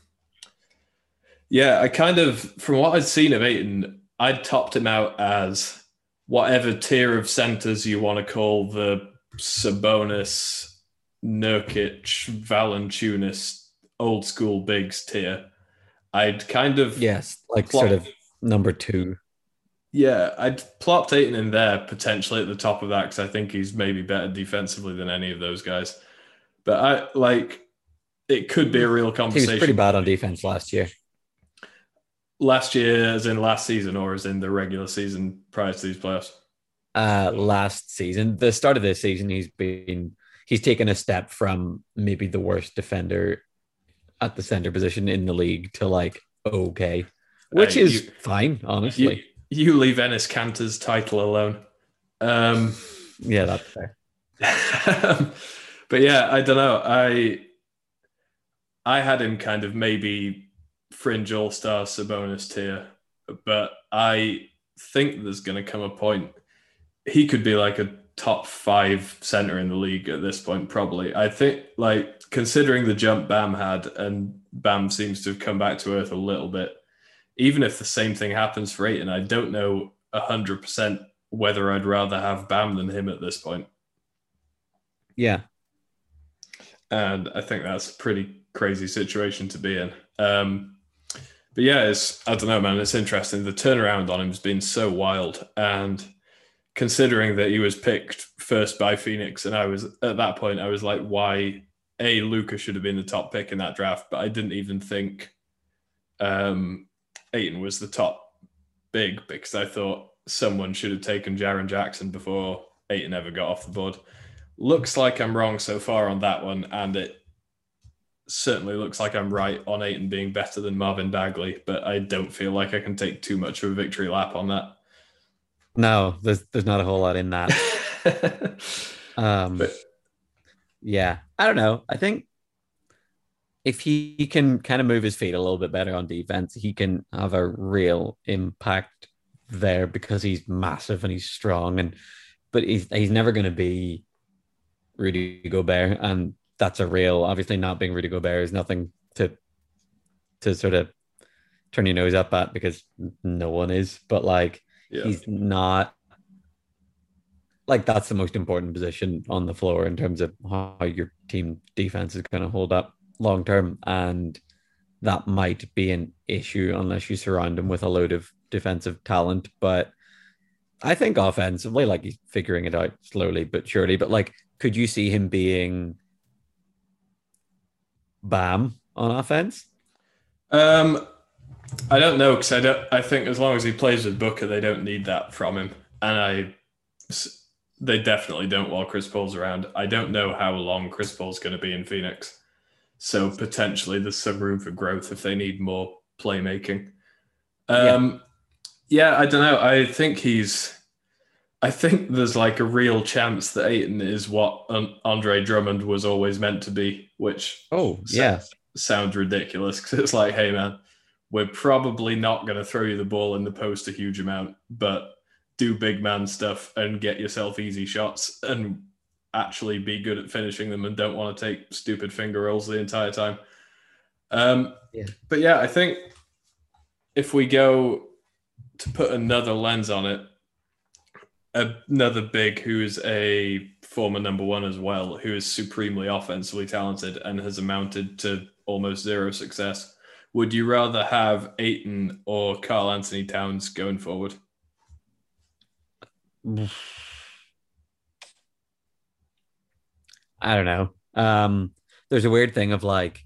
yeah, I kind of from what I'd seen of Ayton, I'd topped him out as whatever tier of centers you want to call the Sabonis, Nurkic, Valanciunas, old school bigs tier. I'd kind of yes, like plot- sort of number two. yeah, I'd plopped Ayton in there potentially at the top of that because I think he's maybe better defensively than any of those guys. But I like it could be a real conversation. He was pretty bad on defense last year. Last year, as in last season, or as in the regular season prior to these playoffs. Uh, last season, the start of this season, he's been he's taken a step from maybe the worst defender at the center position in the league to like okay, which Hey, is you- fine, You, honestly. you leave Enes Kanter's title alone. Um, yeah, that's fair. but yeah, I don't know. I I had him kind of maybe fringe all star Sabonis tier, but I think there's going to come a point he could be like a top five center in the league at this point. Probably, I think like considering the jump Bam had, and Bam seems to have come back to earth a little bit. Even if the same thing happens for Ayton, I don't know hundred percent whether I'd rather have Bam than him at this point. Yeah, and I think that's a pretty crazy situation to be in. Um, but yeah, it's I don't know, man. It's interesting. The turnaround on him has been so wild, and considering that he was picked first by Phoenix, and I was at that point, I was like, why? A Luka should have been the top pick in that draft, but I didn't even think um, Ayton was the top big because I thought someone should have taken Jaren Jackson before Ayton ever got off the board looks like I'm wrong so far on that one, and it certainly looks like I'm right on Ayton being better than Marvin Bagley, but I don't feel like I can take too much of a victory lap on that. no, there's there's not a whole lot in that. Um, But- yeah, I don't know. I think if he can kind of move his feet a little bit better on defense, he can have a real impact there because he's massive and he's strong and but he's he's never going to be Rudy Gobert and that's a real obviously not being Rudy Gobert is nothing to to sort of turn your nose up at because no one is but like yeah. he's not like that's the most important position on the floor in terms of how your team defense is going to hold up long term. And that might be an issue unless you surround him with a load of defensive talent. But i think offensively like he's figuring it out slowly but surely. But like could you see him being bam on offense Um, I don't know because I don't. I think as long as he plays with Booker, they don't need that from him, and I they definitely don't while Chris Paul's around. I don't know how long Chris Paul's going to be in Phoenix, so potentially there's some room for growth if they need more playmaking. Um, yeah, I don't know. I think he's I think there's like a real chance that Ayton is what Andre Drummond was always meant to be, which oh yeah sounds ridiculous because it's like, hey man, we're probably not going to throw you the ball in the post a huge amount, but do big man stuff and get yourself easy shots and actually be good at finishing them and don't want to take stupid finger rolls the entire time. Um, yeah. But yeah, I think if we go to put another lens on it, another big who is a former number one as well, who is supremely offensively talented and has amounted to almost zero success. Would you rather have Ayton or Karl-Anthony Towns going forward? I don't know. Um, there's a weird thing of like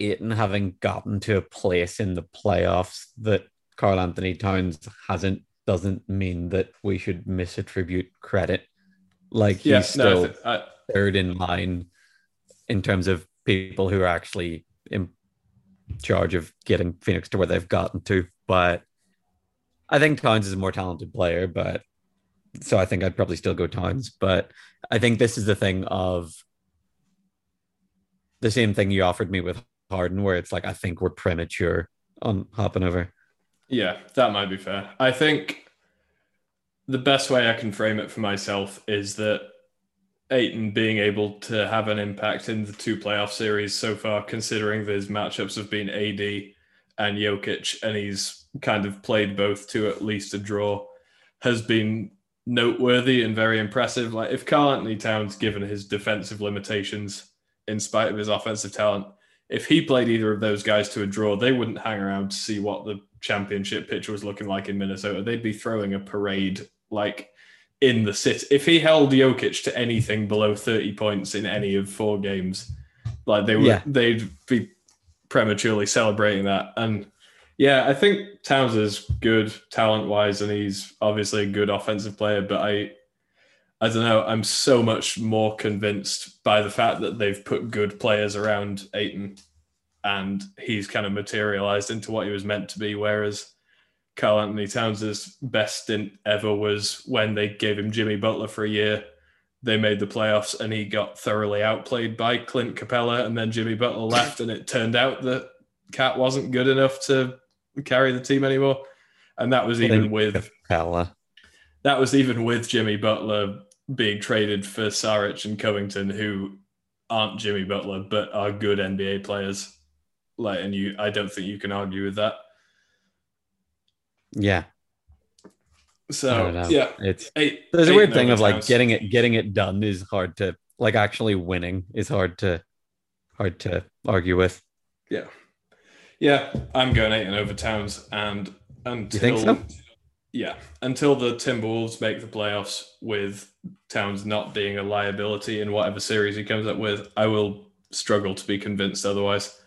Ayton having gotten to a place in the playoffs that Karl-Anthony Towns hasn't doesn't mean that we should misattribute credit. Like he's yeah, still no, I, third in line in terms of people who are actually in charge of getting Phoenix to where they've gotten to. But I think Towns is a more talented player, but so I think I'd probably still go Towns. But I think this is the thing of the same thing you offered me with Harden, where it's like I think we're premature on hopping over. Yeah, that might be fair. I think the best way I can frame it for myself is that Ayton being able to have an impact in the two playoff series so far, considering his matchups have been AD and Jokic, and he's kind of played both to at least a draw, has been noteworthy and very impressive. Like if Karl-Anthony Towns, given his defensive limitations, in spite of his offensive talent, if he played either of those guys to a draw, they wouldn't hang around to see what the championship pitch was looking like in Minnesota. They'd be throwing a parade like in the city. If he held Jokic to anything below 30 points in any of four games, like they would yeah. they'd be prematurely celebrating that. And yeah, I think Towns is good talent wise, and he's obviously a good offensive player. But I, I don't know. I'm so much more convinced by the fact that they've put good players around Ayton, and he's kind of materialized into what he was meant to be. Whereas Karl-Anthony Towns' best stint ever was when they gave him Jimmy Butler for a year. They made the playoffs, and he got thoroughly outplayed by Clint Capela. and then Jimmy Butler left, and it turned out that Cat wasn't good enough to carry the team anymore. And that was even with Capela. That was even with Jimmy Butler being traded for Saric and Covington, who aren't Jimmy Butler but are good NBA players. Like, and you, I don't think you can argue with that. Yeah. So yeah, it's eight, there's a weird thing of like getting it getting it done is hard to like actually winning is hard to hard to argue with. Yeah. Yeah, I'm going Ayton over Towns, and until so? yeah, until the Timberwolves make the playoffs with Towns not being a liability in whatever series he comes up with, I will struggle to be convinced otherwise.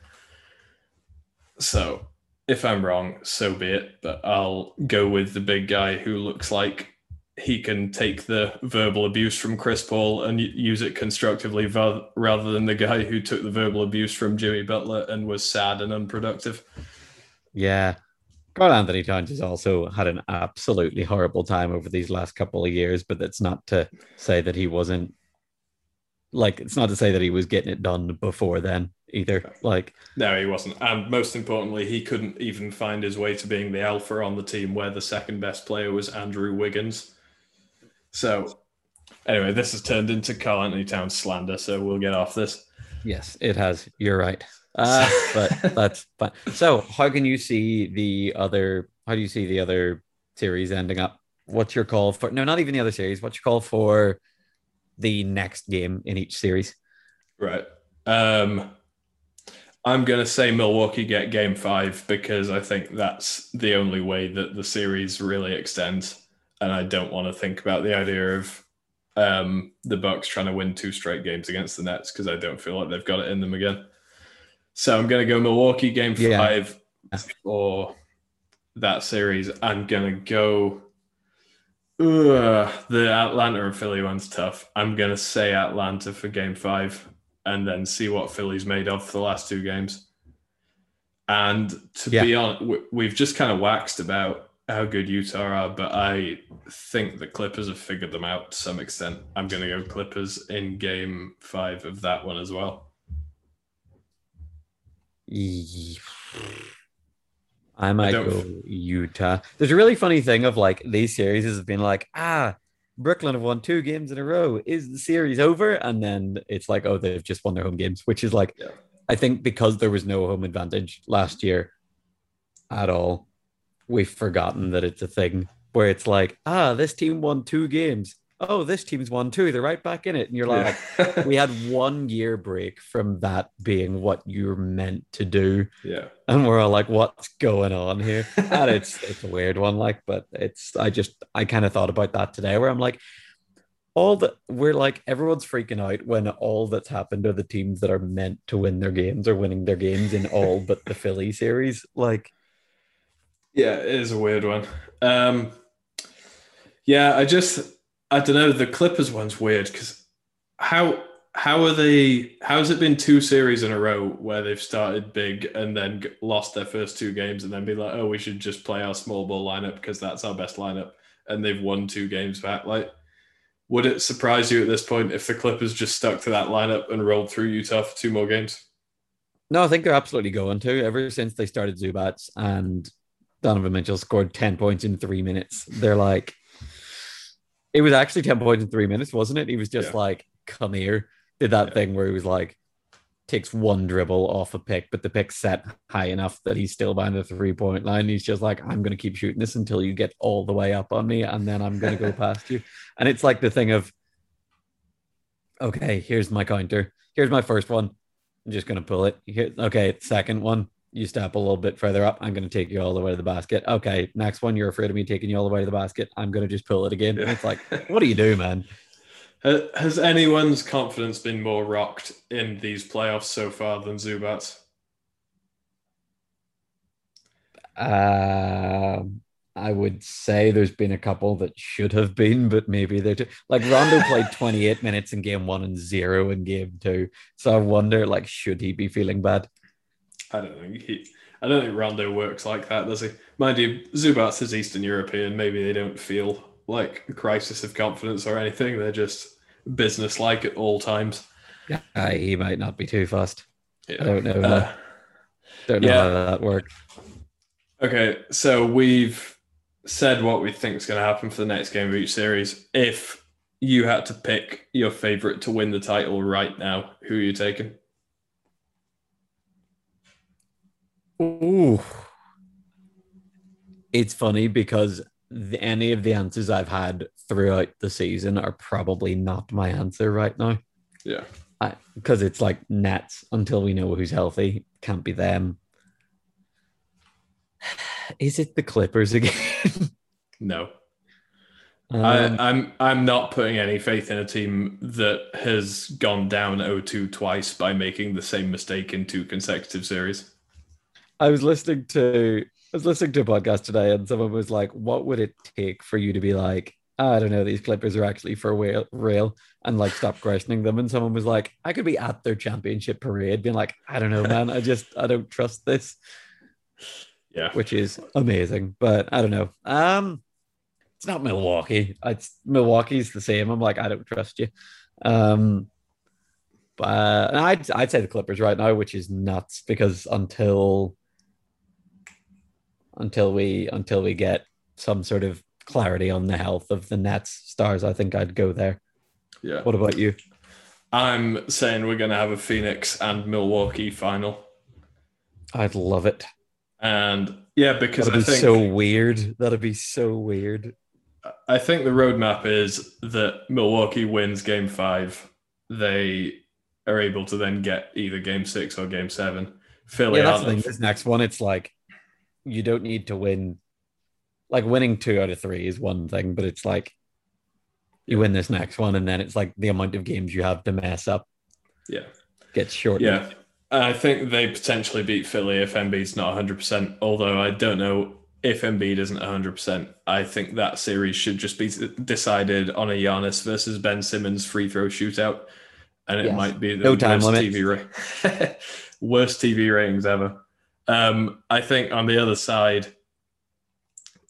So, if I'm wrong, so be it. But I'll go with the big guy who looks like he can take the verbal abuse from Chris Paul and use it constructively rather than the guy who took the verbal abuse from Jimmy Butler and was sad and unproductive. Yeah. Karl-Anthony Towns has also had an absolutely horrible time over these last couple of years, but that's not to say that he wasn't like it's not to say that he was getting it done before then either. Like no, he wasn't. And most importantly, he couldn't even find his way to being the alpha on the team where the second best player was Andrew Wiggins so, anyway, this has turned into Karl-Anthony Towns slander, so we'll get off this. Yes, it has. You're right. Uh, but that's fine. So, how can you see the other? How do you see the other series ending up? What's your call for? No, not even the other series. What's your call for the next game in each series? Right. Um, I'm going to say Milwaukee get game five because I think that's the only way that the series really extends and I don't want to think about the idea of um, the Bucks trying to win two straight games against the Nets because I don't feel like they've got it in them again. So I'm going to go Milwaukee game yeah. five for that series. I'm going to go. Ugh, the Atlanta and Philly one's tough. I'm going to say Atlanta for game five and then see what Philly's made of for the last two games. And to yeah. be honest, we've just kind of waxed about how good Utah are, but I think the Clippers have figured them out to some extent. I'm going to go Clippers in game five of that one as well. I might don't- go Utah. There's a really funny thing of like these series has been like, ah, Brooklyn have won two games in a row. Is the series over? And then it's like, oh, they've just won their home games, which is like, Yeah. I think because there was no home advantage last year at all, we've forgotten that it's a thing where it's like, ah, this team won two games. Oh, this team's won two. They're right back in it. And you're like, Yeah. we had one year break from that being what you're meant to do yeah. and we're all like what's going on here and it's it's a weird one like but it's i just i kind of thought about that today where i'm like all that we're like everyone's freaking out when all that's happened are the teams that are meant to win their games are winning their games in all but the philly series like Yeah, it is a weird one. Um, yeah, I just I don't know. The Clippers one's weird because how how are they? How's it been two series in a row where they've started big and then lost their first two games and then be like, oh, we should just play our small ball lineup because that's our best lineup, and they've won two games back. Like, would it surprise you at this point if the Clippers just stuck to that lineup and rolled through Utah for two more games? no i think they're absolutely going to ever since they started Zubac and donovan mitchell scored 10 points in three minutes they're like it was actually 10 points in three minutes wasn't it? He was just Yeah. like come here. Did that Yeah. thing where he was like takes one dribble off a pick but the pick's set high enough that he's still behind the three point line. He's just like i'm going to keep shooting this until you get all the way up on me and then i'm going to go past you. And it's like the thing of okay here's my counter. Here's my first one. I'm just going to pull it. Here, okay, second one, you step a little bit further up. I'm going to take you all the way to the basket. Okay, next one, you're afraid of me taking you all the way to the basket. I'm going to just pull it again. And it's like, what do you do, man? Has anyone's confidence been more rocked in these playoffs so far than Zubac? Um, I would say there's been a couple that should have been, but maybe they're too. Like Rondo played 28 minutes in game one and zero in game two. So I wonder, like, should he be feeling bad? I don't think he. I don't think Rondo works like that, does he? Mind you, Zubac is Eastern European. Maybe they don't feel like a crisis of confidence or anything. They're just business-like at all times. Uh, he might not be too fast. Yeah. I don't know. Uh, Don't know yeah. how that works. okay, so we've said what we think is going to happen for the next game of each series. If you had to pick your favorite to win the title right now, who are you taking? Ooh. It's funny because the, any of the answers I've had throughout the season are probably not my answer right now. Yeah. Because it's like Nets until we know who's healthy. Can't be them. Is it the Clippers again? No. Um, I, I'm I'm not putting any faith in a team that has gone down 0-2 twice by making the same mistake in two consecutive series. I was listening to I was listening to a podcast today, and someone was like, "What would it take for you to be like, "Ah, I don't know, these Clippers are actually for real, real," and like stop questioning them?" And someone was like, "I could be at their championship parade, being like, I don't know, man, I just I don't trust this," Yeah. which is amazing, but I don't know. Um, it's not Milwaukee. It's Milwaukee's the same. I'm like, I don't trust you. Um, but I'd I'd say the Clippers right now, which is nuts because until until we until we get some sort of clarity on the health of the Nets stars, I think I'd go there. Yeah. What about you? I'm saying we're going to have a Phoenix and Milwaukee final. I'd love it. And yeah, because That'd I be think so weird. That'd be so weird. I think the roadmap is that Milwaukee wins game 5. They are able to then get either game 6 or game 7. Philly yeah, that's the thing. This next one, it's like you don't need to win. Like winning two out of three is one thing, but it's like you win this next one, and then it's like the amount of games you have to mess up Yeah. gets shortened. Yeah. I think they potentially beat Philly if Embiid's not 100%, although I don't know if Embiid isn't 100%. I think that series should just be decided on a Giannis versus Ben Simmons free throw shootout. And it Yes. might be the No time worst limit. TV, ra- worst TV ratings ever. Um, I think on the other side,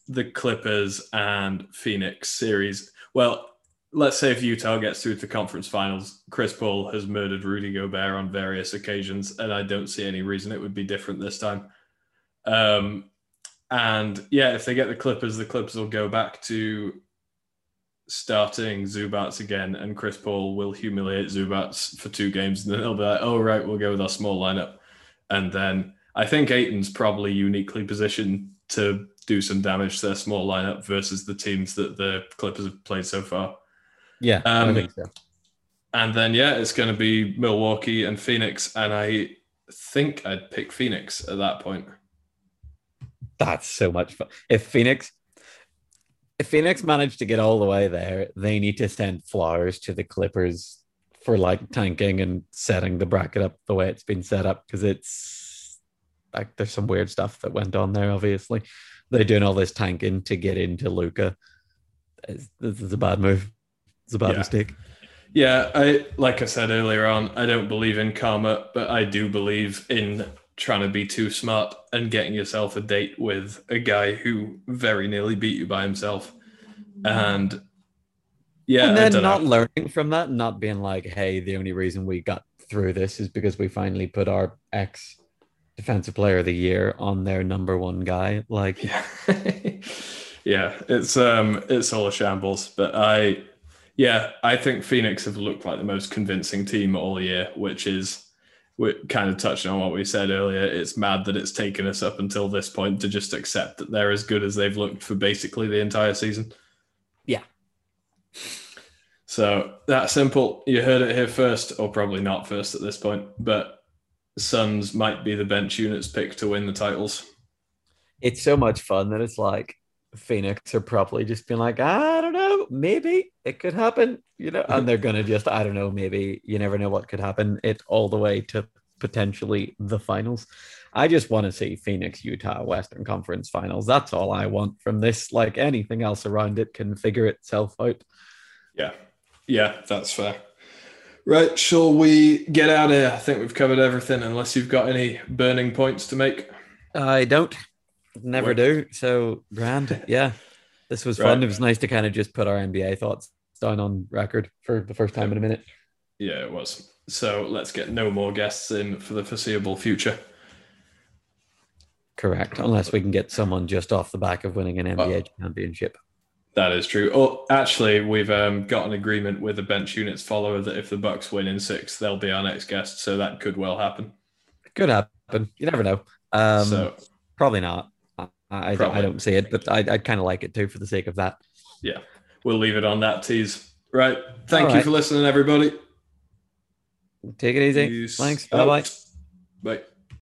the Clippers and Phoenix series, well, let's say if Utah gets through to conference finals, Chris Paul has murdered Rudy Gobert on various occasions, and I don't see any reason it would be different this time. Um, and yeah, if they get the Clippers, the Clippers will go back to starting Zubac again, and Chris Paul will humiliate Zubac for two games, and then they'll be like, "Oh right, we'll go with our small lineup." And then I think Ayton's probably uniquely positioned to do some damage to their small lineup versus the teams that the Clippers have played so far. Yeah, Um, I think so. And then yeah, it's going to be Milwaukee and Phoenix, and I think I'd pick Phoenix at that point. That's so much fun. If Phoenix, if Phoenix managed to get all the way there, they need to send flowers to the Clippers for like tanking and setting the bracket up the way it's been set up because it's like there's some weird stuff that went on there. Obviously, they're doing all this tanking to get into Luka. This is a bad move. It's a bad Yeah. mistake. Yeah, I like I said earlier on, I don't believe in karma, but I do believe in trying to be too smart and getting yourself a date with a guy who very nearly beat you by himself. And yeah, and then not know. learning from that, not being like, hey, the only reason we got through this is because we finally put our ex defensive player of the year on their number one guy. Like, Yeah. yeah, it's um it's all a shambles, but I yeah, I think Phoenix have looked like the most convincing team all year, which is we kind of touched on what we said earlier. It's mad that it's taken us up until this point to just accept that they're as good as they've looked for basically the entire season. Yeah. So that simple. You heard it here first, or probably not first at this point, but Suns might be the bench units pick to win the titles. it's so much fun that it's like Phoenix are probably just being like, I don't know, maybe it could happen, you know, and they're gonna just, I don't know, maybe you never know what could happen. It all the way to potentially the finals. I just want to see Phoenix, Utah, Western Conference Finals. That's all I want from this. Like anything else around it can figure itself out. Yeah. Yeah, that's fair. Right, shall we get out of here? I think we've covered everything unless you've got any burning points to make. I don't, never Work. do. So grand, yeah. This was fun. It was nice to kind of just put our NBA thoughts down on record for the first time in a minute. Yeah, it was. So let's get no more guests in for the foreseeable future. Correct, unless we can get someone just off the back of winning an NBA uh, championship. That is true. Oh, actually, we've um, got an agreement with the bench units follower that if the Bucks win in six, they'll be our next guest. So that could well happen. Could happen. You never know. Um, so probably not. I, I, don't, Probably. I don't see it, but I, I'd kind of like it too for the sake of that. yeah, we'll leave it on that tease. Right. Thank All you right. for listening, everybody. Take it easy. Peace Thanks. Bye bye. out. Bye.